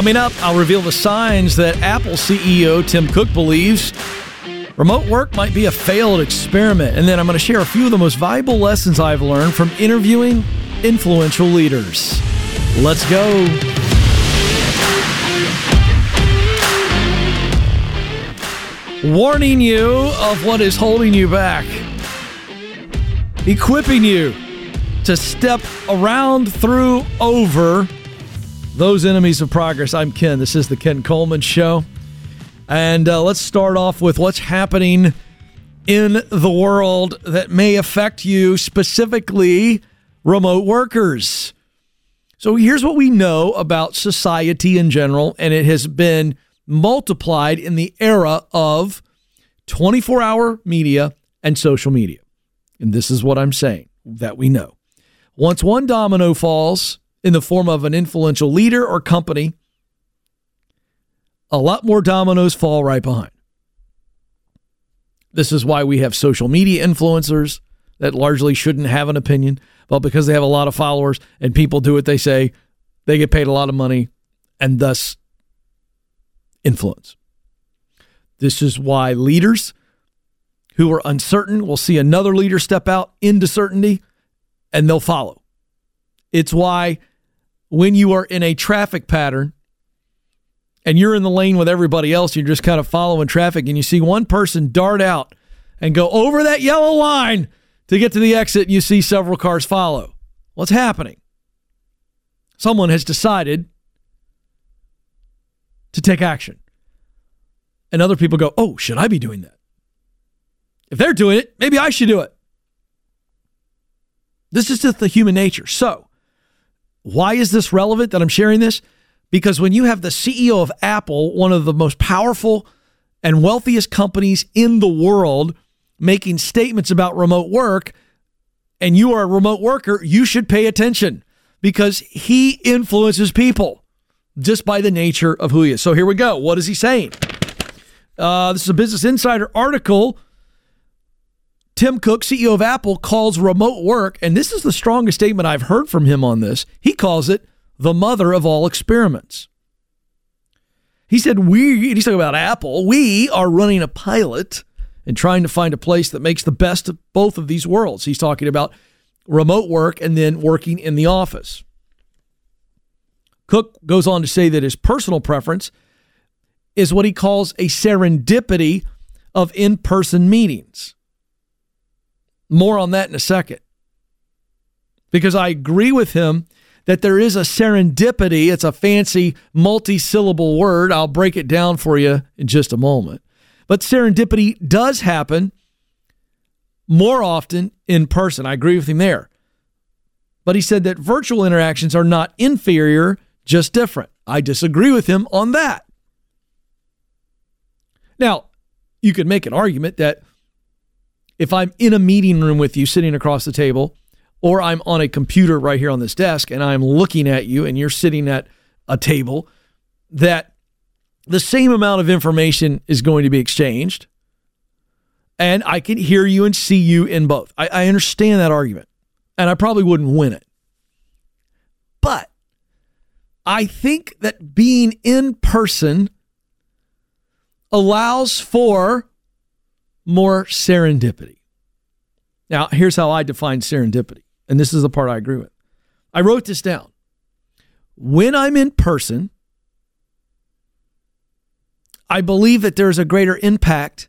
Coming up, I'll reveal the signs that Apple CEO Tim Cook believes remote work might be a failed experiment. And then I'm going to share a few of the most valuable lessons I've learned from interviewing influential leaders. Let's go. Warning you of what is holding you back, equipping you to step around, through, over those enemies of progress. I'm Ken. This is the Ken Coleman Show. And uh, let's start off with what's happening in the world that may affect you, specifically remote workers. So here's what we know about society in general, and it has been multiplied in the era of 24 hour media and social media. And this is what I'm saying that we know. Once one domino falls, in the form of an influential leader or company, a lot more dominoes fall right behind. This is why we have social media influencers that largely shouldn't have an opinion, but because they have a lot of followers and people do what they say, they get paid a lot of money and thus influence. This is why leaders who are uncertain will see another leader step out into certainty and they'll follow. It's why when you are in a traffic pattern and you're in the lane with everybody else, you're just kind of following traffic and you see one person dart out and go over that yellow line to get to the exit and you see several cars follow. What's happening? Someone has decided to take action. And other people go, oh, should I be doing that? If they're doing it, maybe I should do it. This is just the human nature. So, why is this relevant that I'm sharing this? Because when you have the CEO of Apple, one of the most powerful and wealthiest companies in the world, making statements about remote work, and you are a remote worker, you should pay attention because he influences people just by the nature of who he is. So here we go. What is he saying? Uh, this is a Business Insider article Tim Cook, CEO of Apple, calls remote work, and this is the strongest statement I've heard from him on this. He calls it the mother of all experiments. He said, We, he's talking about Apple, we are running a pilot and trying to find a place that makes the best of both of these worlds. He's talking about remote work and then working in the office. Cook goes on to say that his personal preference is what he calls a serendipity of in person meetings. More on that in a second. Because I agree with him that there is a serendipity. It's a fancy multi syllable word. I'll break it down for you in just a moment. But serendipity does happen more often in person. I agree with him there. But he said that virtual interactions are not inferior, just different. I disagree with him on that. Now, you could make an argument that if I'm in a meeting room with you sitting across the table, or I'm on a computer right here on this desk and I'm looking at you and you're sitting at a table, that the same amount of information is going to be exchanged. And I can hear you and see you in both. I, I understand that argument. And I probably wouldn't win it. But I think that being in person allows for more serendipity. Now, here's how I define serendipity, and this is the part I agree with. I wrote this down. When I'm in person, I believe that there's a greater impact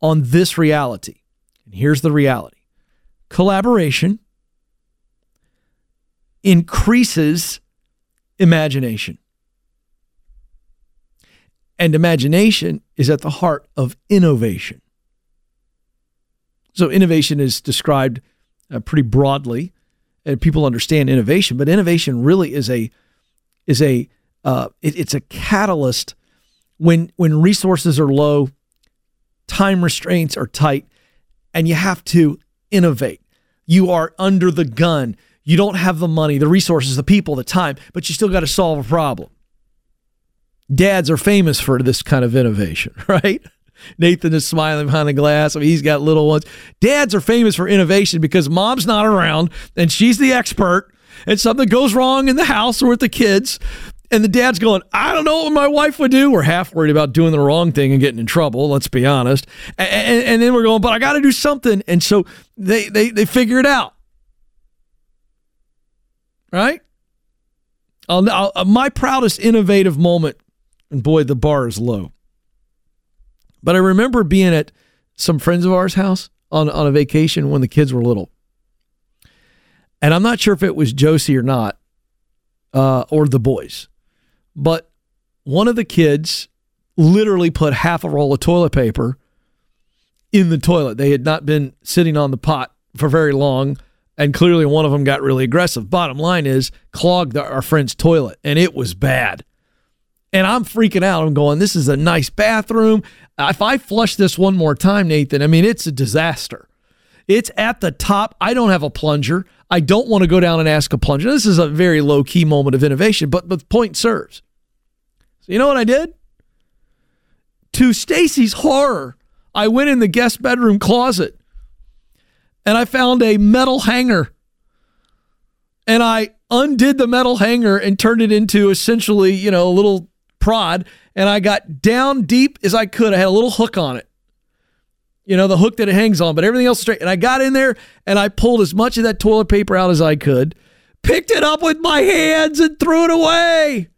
on this reality. And here's the reality collaboration increases imagination. And imagination is at the heart of innovation. So innovation is described uh, pretty broadly, and people understand innovation. But innovation really is a is a uh, it, it's a catalyst when when resources are low, time restraints are tight, and you have to innovate. You are under the gun. You don't have the money, the resources, the people, the time, but you still got to solve a problem. Dads are famous for this kind of innovation, right? Nathan is smiling behind the glass. I mean, he's got little ones. Dads are famous for innovation because mom's not around and she's the expert, and something goes wrong in the house or with the kids. And the dad's going, I don't know what my wife would do. We're half worried about doing the wrong thing and getting in trouble. Let's be honest. And, and, and then we're going, but I got to do something. And so they, they, they figure it out. Right? I'll, I'll, my proudest innovative moment, and boy, the bar is low. But I remember being at some friends of ours' house on, on a vacation when the kids were little. And I'm not sure if it was Josie or not, uh, or the boys, but one of the kids literally put half a roll of toilet paper in the toilet. They had not been sitting on the pot for very long, and clearly one of them got really aggressive. Bottom line is, clogged our friend's toilet, and it was bad. And I'm freaking out. I'm going, this is a nice bathroom. If I flush this one more time, Nathan, I mean, it's a disaster. It's at the top. I don't have a plunger. I don't want to go down and ask a plunger. This is a very low key moment of innovation, but the point serves. So you know what I did? To Stacy's horror, I went in the guest bedroom closet and I found a metal hanger. And I undid the metal hanger and turned it into essentially, you know, a little prod. And I got down deep as I could. I had a little hook on it you know, the hook that it hangs on, but everything else straight. And I got in there and I pulled as much of that toilet paper out as I could, picked it up with my hands and threw it away.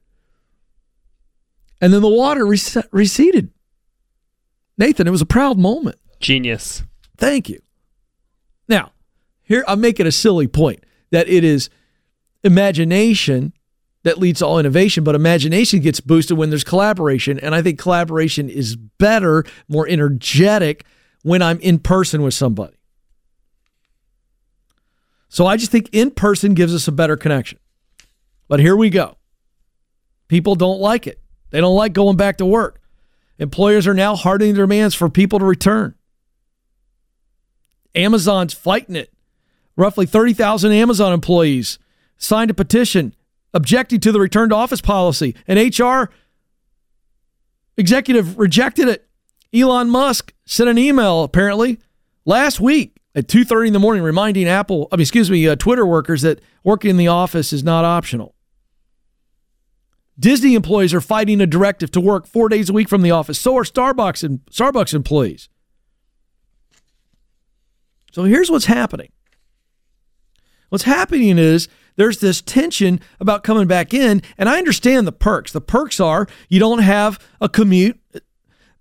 And then the water receded. Nathan, it was a proud moment. Genius. Thank you. Now, here I'm making a silly point that it is imagination that leads to all innovation, but imagination gets boosted when there's collaboration. And I think collaboration is better, more energetic when I'm in person with somebody. So I just think in person gives us a better connection. But here we go. People don't like it. They don't like going back to work. Employers are now hardening their demands for people to return. Amazon's fighting it. Roughly 30,000 Amazon employees signed a petition objecting to the return to office policy. An HR executive rejected it. Elon Musk sent an email apparently last week at 2:30 in the morning reminding Apple, I mean, excuse me, uh, Twitter workers that working in the office is not optional. Disney employees are fighting a directive to work 4 days a week from the office. So are Starbucks and Starbucks employees. So here's what's happening. What's happening is there's this tension about coming back in, and I understand the perks. The perks are you don't have a commute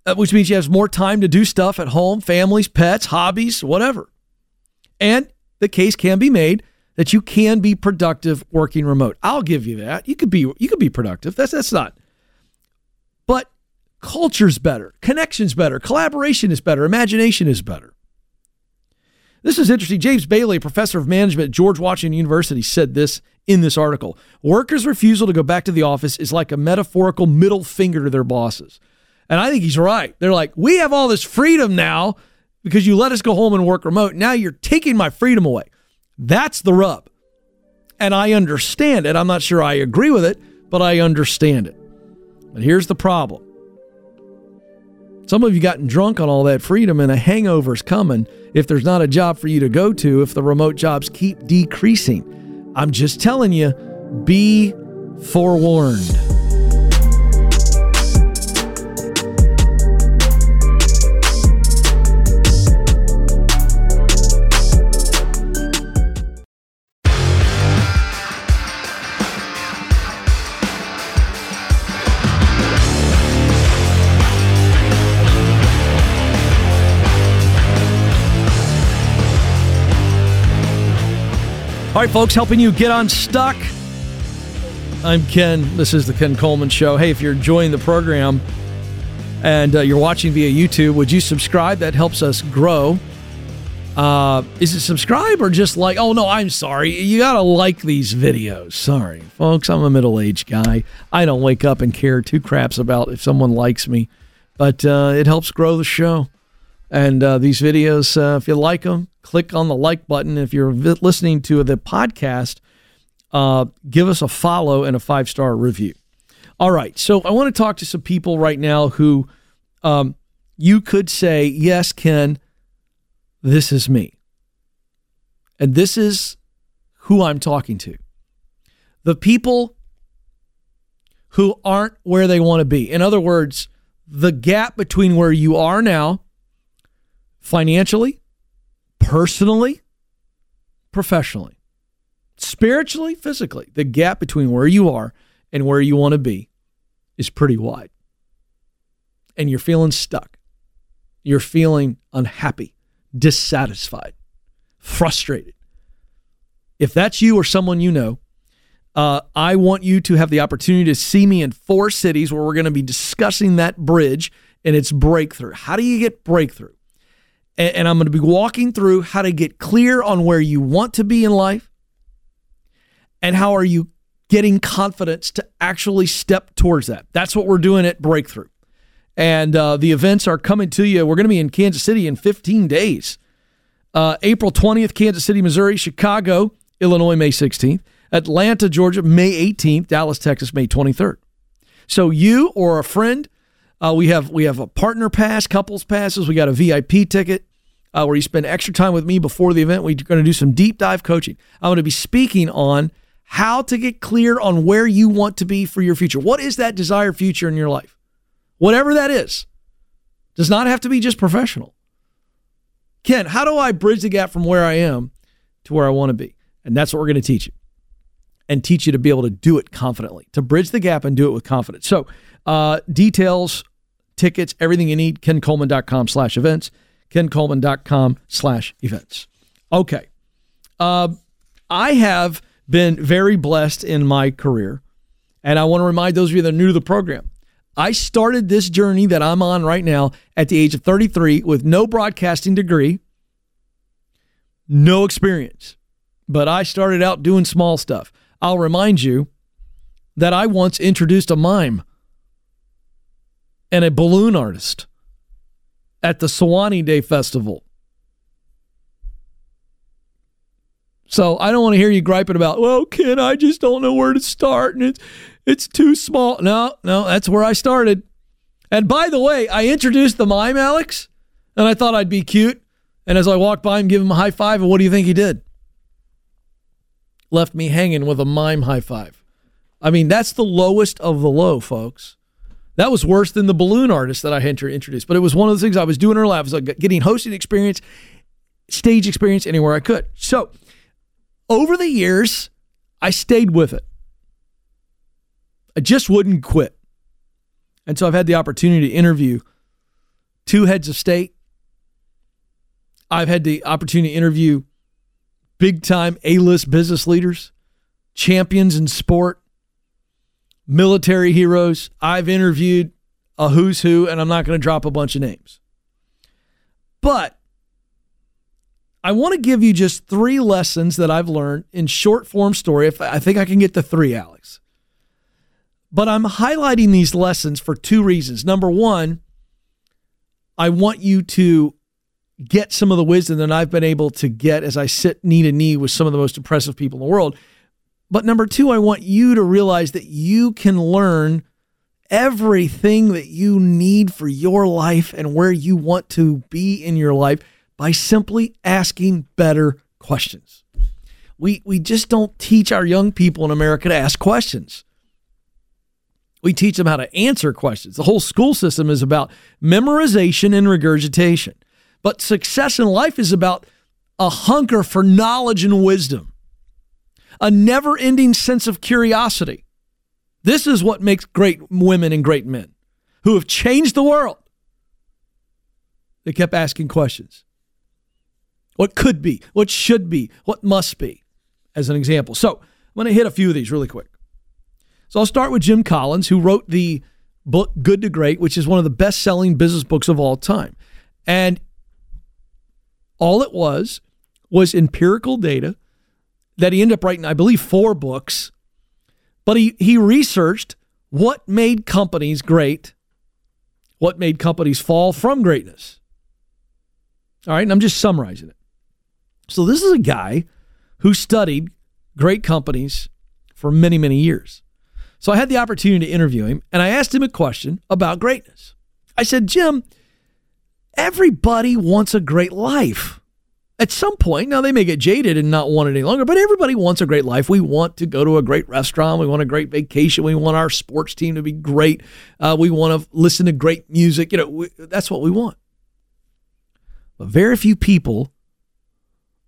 uh, which means you have more time to do stuff at home, families, pets, hobbies, whatever. And the case can be made that you can be productive working remote. I'll give you that. You could be you could be productive. That's that's not. But culture's better, connection's better, collaboration is better, imagination is better. This is interesting. James Bailey, professor of management at George Washington University, said this in this article. Workers' refusal to go back to the office is like a metaphorical middle finger to their bosses. And I think he's right. They're like, we have all this freedom now because you let us go home and work remote. Now you're taking my freedom away. That's the rub. And I understand it. I'm not sure I agree with it, but I understand it. But here's the problem some of you gotten drunk on all that freedom, and a hangover's coming if there's not a job for you to go to, if the remote jobs keep decreasing. I'm just telling you, be forewarned. All right, folks, helping you get unstuck. I'm Ken. This is the Ken Coleman Show. Hey, if you're enjoying the program and uh, you're watching via YouTube, would you subscribe? That helps us grow. Uh, is it subscribe or just like? Oh no, I'm sorry. You gotta like these videos. Sorry, folks. I'm a middle-aged guy. I don't wake up and care two craps about if someone likes me, but uh, it helps grow the show. And uh, these videos, uh, if you like them, click on the like button. If you're listening to the podcast, uh, give us a follow and a five star review. All right. So I want to talk to some people right now who um, you could say, yes, Ken, this is me. And this is who I'm talking to. The people who aren't where they want to be. In other words, the gap between where you are now, financially, personally, professionally, spiritually, physically, the gap between where you are and where you want to be is pretty wide. And you're feeling stuck. You're feeling unhappy, dissatisfied, frustrated. If that's you or someone you know, uh, I want you to have the opportunity to see me in four cities where we're going to be discussing that bridge and its breakthrough. How do you get breakthrough? And, and I'm going to be walking through how to get clear on where you want to be in life and how are you getting confidence to actually step towards that. That's what we're doing at Breakthrough. And uh, the events are coming to you. We're going to be in Kansas City in 15 days. Uh, April 20th, Kansas City, Missouri, Chicago, Illinois, May 16th. Atlanta, Georgia, May 18th, Dallas, Texas, May 23rd. So you or a friend, uh, we have we have a partner pass, couples passes. We got a VIP ticket uh, where you spend extra time with me before the event. We're going to do some deep dive coaching. I'm going to be speaking on how to get clear on where you want to be for your future. What is that desired future in your life? Whatever that is, does not have to be just professional. Ken, how do I bridge the gap from where I am to where I want to be? And that's what we're going to teach you and teach you to be able to do it confidently, to bridge the gap and do it with confidence. So, uh, details, tickets, everything you need, kencoleman.com slash events, kencoleman.com slash events. Okay. Uh, I have been very blessed in my career, and I want to remind those of you that are new to the program. I started this journey that I'm on right now at the age of 33 with no broadcasting degree, no experience, but I started out doing small stuff. I'll remind you that I once introduced a mime and a balloon artist at the Suwanee Day Festival. So I don't want to hear you griping about, well, Ken, I just don't know where to start and it's it's too small. No, no, that's where I started. And by the way, I introduced the mime, Alex, and I thought I'd be cute. And as I walked by him, give him a high five, and what do you think he did? left me hanging with a mime high five. I mean, that's the lowest of the low, folks. That was worse than the balloon artist that I had introduced. But it was one of the things I was doing early. I was like getting hosting experience, stage experience anywhere I could. So over the years, I stayed with it. I just wouldn't quit. And so I've had the opportunity to interview two heads of state. I've had the opportunity to interview big time A list business leaders, champions in sport, military heroes. I've interviewed a who's who, and I'm not going to drop a bunch of names. But I want to give you just three lessons that I've learned in short form story. If I think I can get to three, Alex. But I'm highlighting these lessons for two reasons. Number one, I want you to get some of the wisdom that I've been able to get as I sit knee to knee with some of the most impressive people in the world. But number two, I want you to realize that you can learn everything that you need for your life and where you want to be in your life by simply asking better questions. We, we just don't teach our young people in America to ask questions. We teach them how to answer questions. The whole school system is about memorization and regurgitation. But success in life is about a hunger for knowledge and wisdom, a never ending sense of curiosity. This is what makes great women and great men who have changed the world. They kept asking questions. What could be? What should be? What must be? As an example. So I'm going to hit a few of these really quick. So I'll start with Jim Collins, who wrote the book Good to Great, which is one of the best selling business books of all time. And all it was was empirical data that he ended up writing, I believe, four books. But he, he researched what made companies great, what made companies fall from greatness. All right, and I'm just summarizing it. So this is a guy who studied great companies for many, many years. So I had the opportunity to interview him, and I asked him a question about greatness. I said, Jim, everybody wants a great life. At some point, now they may get jaded and not want it any longer, but everybody wants a great life. We want to go to a great restaurant. We want a great vacation. We want our sports team to be great. Uh, we want to listen to great music. You know, we, that's what we want. But very few people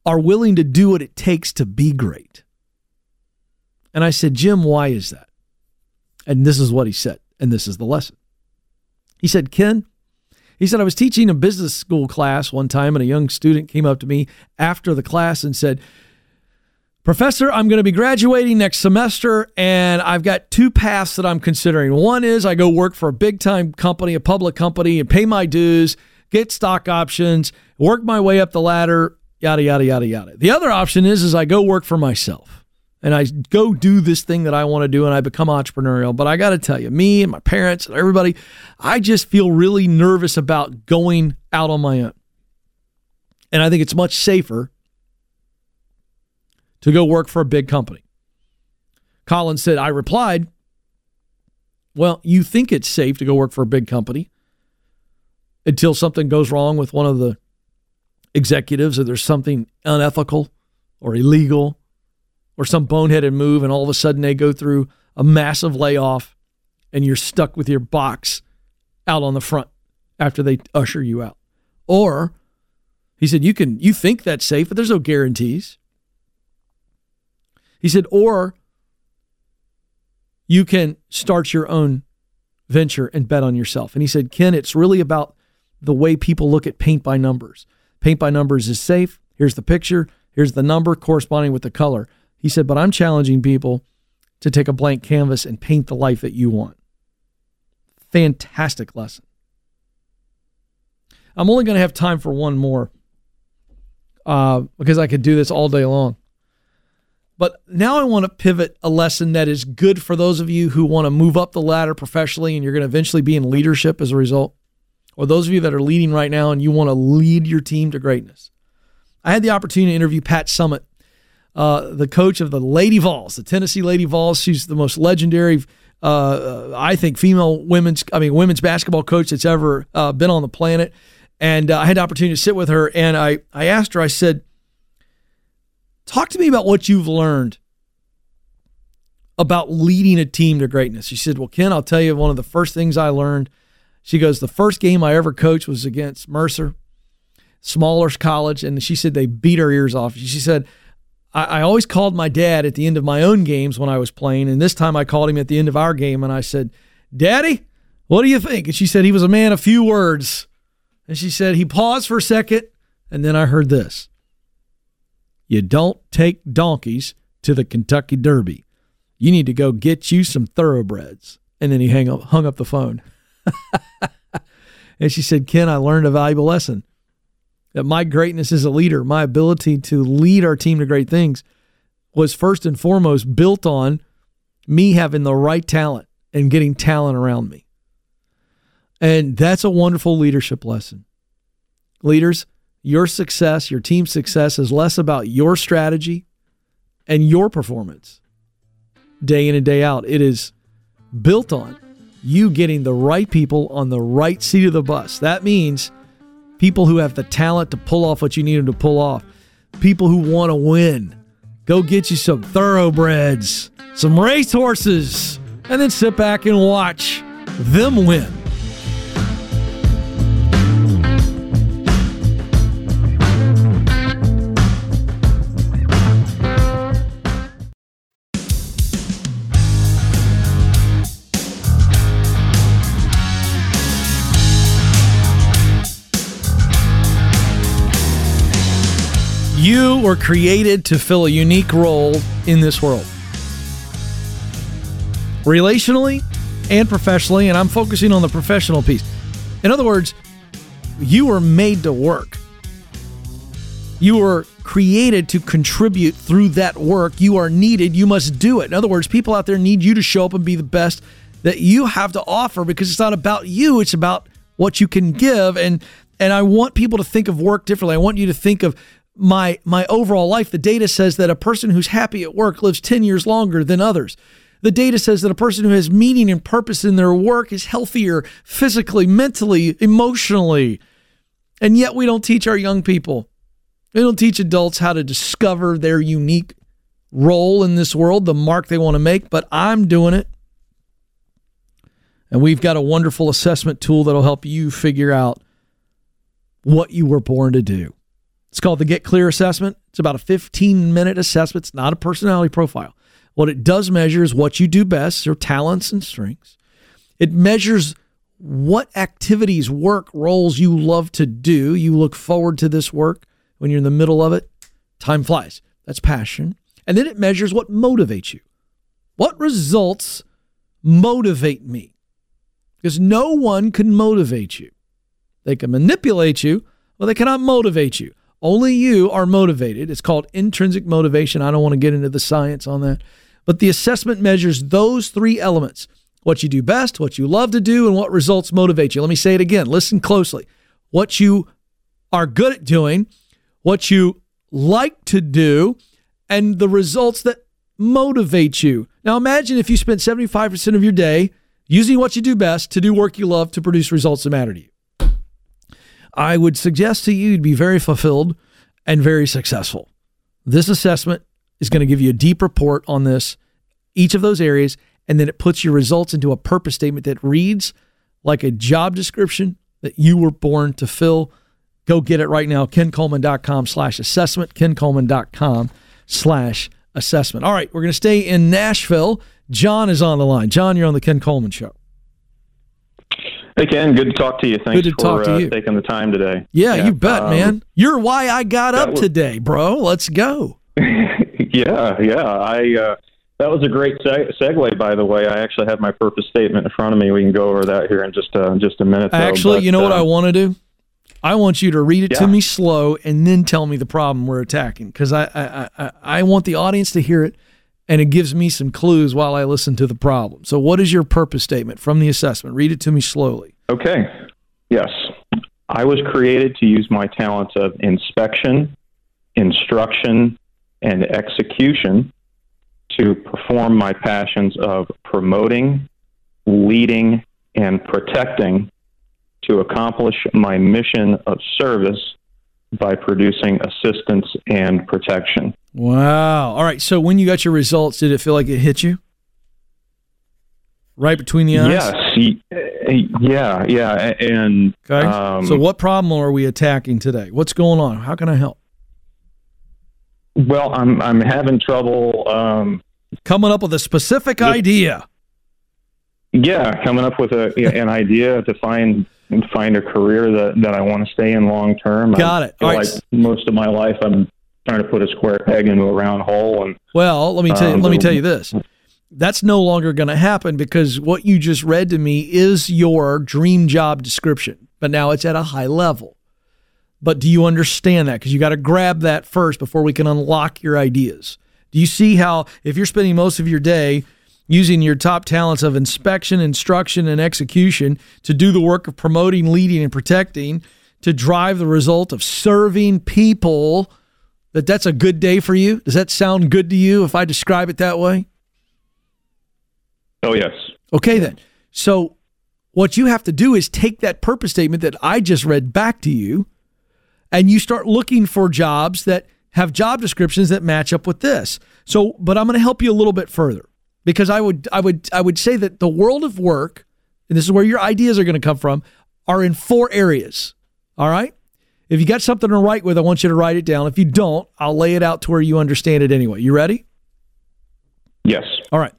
are willing to do what it takes to be great. And I said, Jim, why is that? And this is what he said. And this is the lesson. He said, Ken, he said, I was teaching a business school class one time, and a young student came up to me after the class and said, Professor, I'm going to be graduating next semester, and I've got two paths that I'm considering. One is I go work for a big time company, a public company, and pay my dues, get stock options, work my way up the ladder, yada, yada, yada, yada. The other option is, is I go work for myself and I go do this thing that I want to do and I become entrepreneurial. But I got to tell you, me and my parents and everybody, I just feel really nervous about going out on my own. And I think it's much safer to go work for a big company. Collins said, I replied, Well, you think it's safe to go work for a big company until something goes wrong with one of the executives or there's something unethical or illegal or some boneheaded move, and all of a sudden they go through a massive layoff and you're stuck with your box out on the front after they usher you out. Or he said, you can you think that's safe, but there's no guarantees. He said, or you can start your own venture and bet on yourself. And he said, Ken, it's really about the way people look at paint by numbers. Paint by numbers is safe. Here's the picture. Here's the number corresponding with the color. He said, But I'm challenging people to take a blank canvas and paint the life that you want. Fantastic lesson. I'm only going to have time for one more uh, because I could do this all day long. But now I want to pivot a lesson that is good for those of you who want to move up the ladder professionally and you're going to eventually be in leadership as a result, or those of you that are leading right now and you want to lead your team to greatness. I had the opportunity to interview Pat Summitt uh, the coach of the Lady Vols, the Tennessee Lady Vols. She's the most legendary, uh, I think, female women's, I mean, women's basketball coach that's ever uh, been on the planet. And uh, I had the opportunity to sit with her, and I, I asked her, I said, Talk to me about what you've learned about leading a team to greatness. She said, Well, Ken, I'll tell you one of the first things I learned. She goes, The first game I ever coached was against Mercer, smaller college, and she said they beat our ears off. She said, I, I always called my dad at the end of my own games when I was playing, and this time I called him at the end of our game, and I said, "Daddy, what do you think?" And she said he was a man of few words, and she said he paused for a second, and then I heard this: "You don't take donkeys to the Kentucky Derby. You need to go get you some thoroughbreds." And then he up, hung up the phone. and she said, Ken, I learned a valuable lesson that my greatness as a leader, my ability to lead our team to great things, was first and foremost built on me having the right talent and getting talent around me. And that's a wonderful leadership lesson. Leaders, your success, your team's success is less about your strategy and your performance day in and day out. It is built on you getting the right people on the right seat of the bus. That means people who have the talent to pull off what you need them to pull off, people who want to win. Go get you some thoroughbreds, some racehorses, and then sit back and watch them win. Were created to fill a unique role in this world. Relationally and professionally, and I'm focusing on the professional piece. In other words, you were made to work. You were created to contribute through that work. You are needed. You must do it. In other words, people out there need you to show up and be the best that you have to offer because it's not about you, it's about what you can give and and I want people to think of work differently. I want you to think of my my overall life the data says that a person who's happy at work lives 10 years longer than others the data says that a person who has meaning and purpose in their work is healthier physically mentally emotionally and yet we don't teach our young people We don't teach adults how to discover their unique role in this world, the mark they want to make, but I'm doing it. And we've got a wonderful assessment tool that'll help you figure out what you were born to do. It's called the Get Clear Assessment. It's about a 15 minute assessment. It's not a personality profile. What it does measure is what you do best, your talents and strengths. It measures what activities, work, roles you love to do. You look forward to this work when you're in the middle of it. Time flies. That's passion. And then it measures what motivates you. What results motivate me? Because no one can motivate you. They can manipulate you, but they cannot motivate you. Only you are motivated. It's called intrinsic motivation. I don't want to get into the science on that. But the assessment measures those three elements what you do best, what you love to do, and what results motivate you. Let me say it again. Listen closely. What you are good at doing, what you like to do, and the results that motivate you. Now imagine if you spent 75% of your day using what you do best to do work you love to produce results that matter to you. I would suggest to you you'd be very fulfilled and very successful. This assessment is going to give you a deep report on this, each of those areas, and then it puts your results into a purpose statement that reads like a job description that you were born to fill. Go get it right now, kencoleman.com slash assessment, kencoleman.com slash assessment. All right, we're going to stay in Nashville. John is on the line. John, you're on the Ken Coleman Show. Hey Ken, good to talk to you. Thanks good to for talk to uh, you. taking the time today. Yeah, yeah. you bet, um, man. You're why I got up was, today, bro. Let's go. yeah, yeah. I uh, that was a great seg- segue, by the way. I actually have my purpose statement in front of me. We can go over that here in just uh, just a minute. Though. Actually, but, you know what I um, want to do? I want you to read it yeah. to me slow and then tell me the problem we're attacking because I, I, I I want the audience to hear it and it gives me some clues while I listen to the problem. So, what is your purpose statement from the assessment? Read it to me slowly. Okay. Yes. I was created to use my talents of inspection, instruction, and execution to perform my passions of promoting, leading, and protecting to accomplish my mission of service by producing assistance and protection. Wow. All right. So when you got your results, did it feel like it hit you? Right between the eyes? Yes. Yeah. Yeah. And okay. Um, so what problem are we attacking today? What's going on? How can I help? Well, I'm I'm having trouble um, coming up with a specific idea. Yeah, coming up with a an idea to find find a career that, that I want to stay in long term. Got it. All like right. most of my life, I'm trying to put a square peg into a round hole. And well, let me tell you, um, let me tell you this. That's no longer going to happen because what you just read to me is your dream job description, but now it's at a high level. But do you understand that? Because you got to grab that first before we can unlock your ideas. Do you see how, if you're spending most of your day using your top talents of inspection, instruction, and execution to do the work of promoting, leading, and protecting to drive the result of serving people, that that's a good day for you? Does that sound good to you if I describe it that way? Oh, yes. Okay, then. So, what you have to do is take that purpose statement that I just read back to you and you start looking for jobs that have job descriptions that match up with this. So, but I'm going to help you a little bit further because I would I would I would say that the world of work, and this is where your ideas are going to come from, are in four areas. All right? If you got something to write with, I want you to write it down. If you don't, I'll lay it out to where you understand it anyway. You ready? Yes. All right.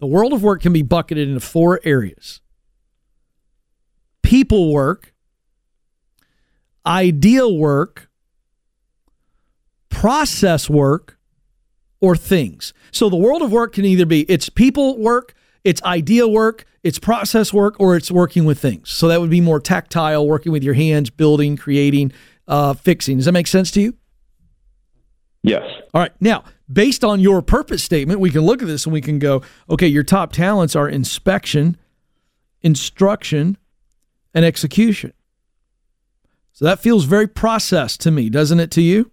The world of work can be bucketed into four areas. People work, ideal work, process work, or things. So the world of work can either be it's people work, it's idea work, it's process work, or it's working with things. So that would be more tactile, working with your hands, building, creating, uh, fixing. Does that make sense to you? Yes. All right. Now, based on your purpose statement, we can look at this and we can go, okay, your top talents are inspection, instruction, and execution. So that feels very processed to me, doesn't it to you?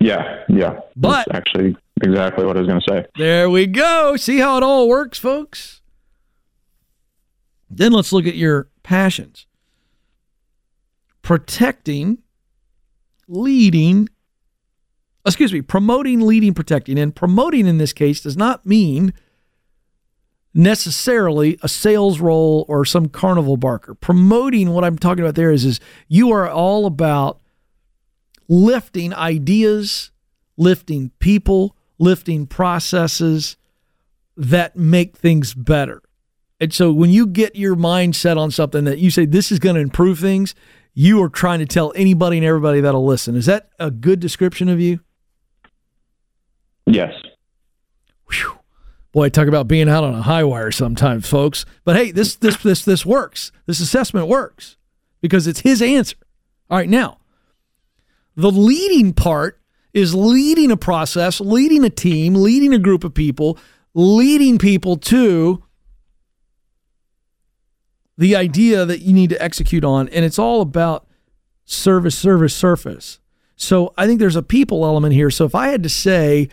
Yeah, yeah. But That's actually exactly what I was going to say. There we go. See how it all works, folks? Then let's look at your passions. Protecting leading, excuse me, promoting, leading, protecting. And promoting in this case does not mean necessarily a sales role or some carnival barker. Promoting, what I'm talking about there is, is you are all about lifting ideas, lifting people, lifting processes that make things better. And so when you get your mindset on something that you say this is going to improve things, you are trying to tell anybody and everybody that'll listen. Is that a good description of you? Yes. Whew. Boy, talk about being out on a high wire sometimes, folks. But hey, this this this this works. This assessment works because it's his answer. All right, now the leading part is leading a process, leading a team, leading a group of people, leading people to the idea that you need to execute on. And it's all about service, service, surface. So I think there's a people element here. So if I had to say,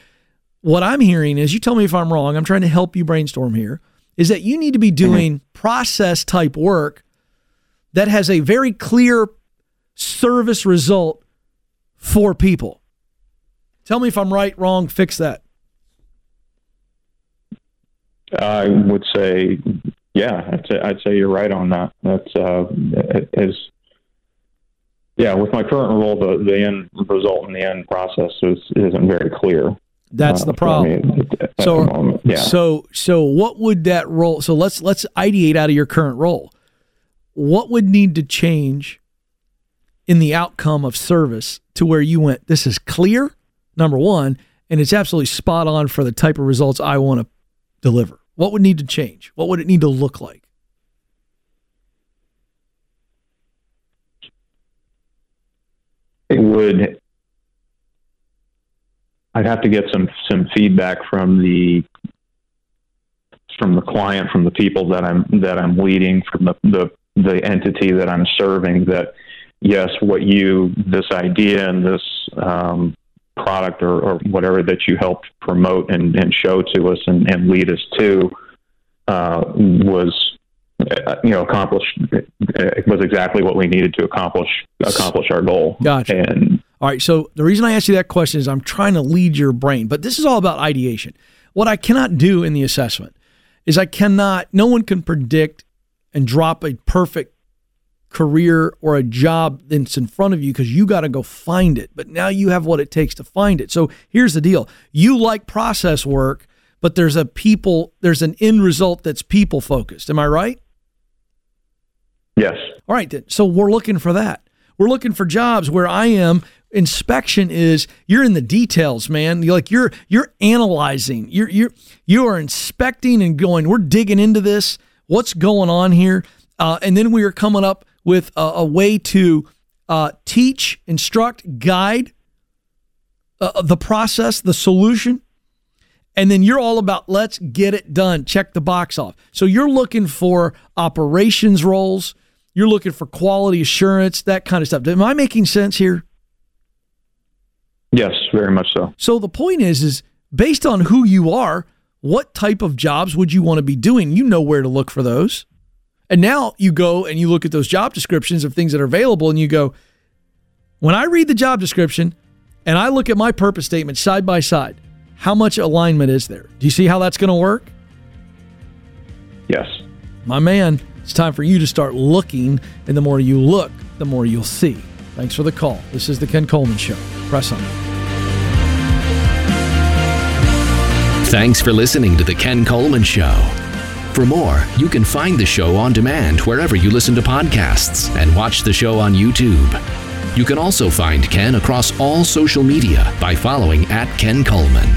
what I'm hearing is, you tell me if I'm wrong, I'm trying to help you brainstorm here, is that you need to be doing mm-hmm. process type work that has a very clear service result for people. Tell me if I'm right, wrong, fix that. I would say yeah, I'd say, I'd say you're right on that. That's uh, as yeah, with my current role, the, the end result and the end process is isn't very clear. That's uh, the problem. so yeah. So so what would that role? So let's let's ideate out of your current role. What would need to change in the outcome of service to where you went? This is clear, number one, and it's absolutely spot on for the type of results I want to deliver. What would need to change? What would it need to look like? It would. I'd have to get some some feedback from the from the client, from the people that I'm that I'm leading, from the the, the entity that I'm serving. That yes, what you this idea and this um, product or, or whatever that you helped promote and, and show to us and, and lead us to uh, was uh, you know accomplished it was exactly what we needed to accomplish accomplish our goal. Gotcha. And all right. So the reason i ask you that question is i'm trying to lead your brain but this is all about ideation. What i cannot do in the assessment is i cannot no one can predict and drop a perfect career or a job that's in front of you because you got to go find it. But now you have what it takes to find it. So here's the deal you like process work, but there's a people, there's an end result that's people focused. Am I right? Yes. All right. Then. So we're looking for that. We're looking for jobs where I am. Inspection is you're in the details, man. You're like you're you're analyzing. You're you're you are inspecting and going. We're digging into this. What's going on here? Uh, and then we are coming up with a, a way to uh, teach, instruct, guide uh, the process, the solution. And then you're all about let's get it done, check the box off. So you're looking for operations roles, you're looking for quality assurance, that kind of stuff. Am I making sense here? Yes, very much so. So the point is, is based on who you are, what type of jobs would you want to be doing? You know where to look for those. And now you go and you look at those job descriptions of things that are available and you go, when I read the job description and I look at my purpose statement side by side, how much alignment is there? Do you see how that's going to work? Yes. My man, it's time for you to start looking, and the more you look, the more you'll see. Thanks for the call. This is the Ken Coleman Show. Press on. Thanks for listening to the Ken Coleman Show. For more, you can find the show on demand wherever you listen to podcasts and watch the show on YouTube. You can also find Ken across all social media by following at Ken Coleman.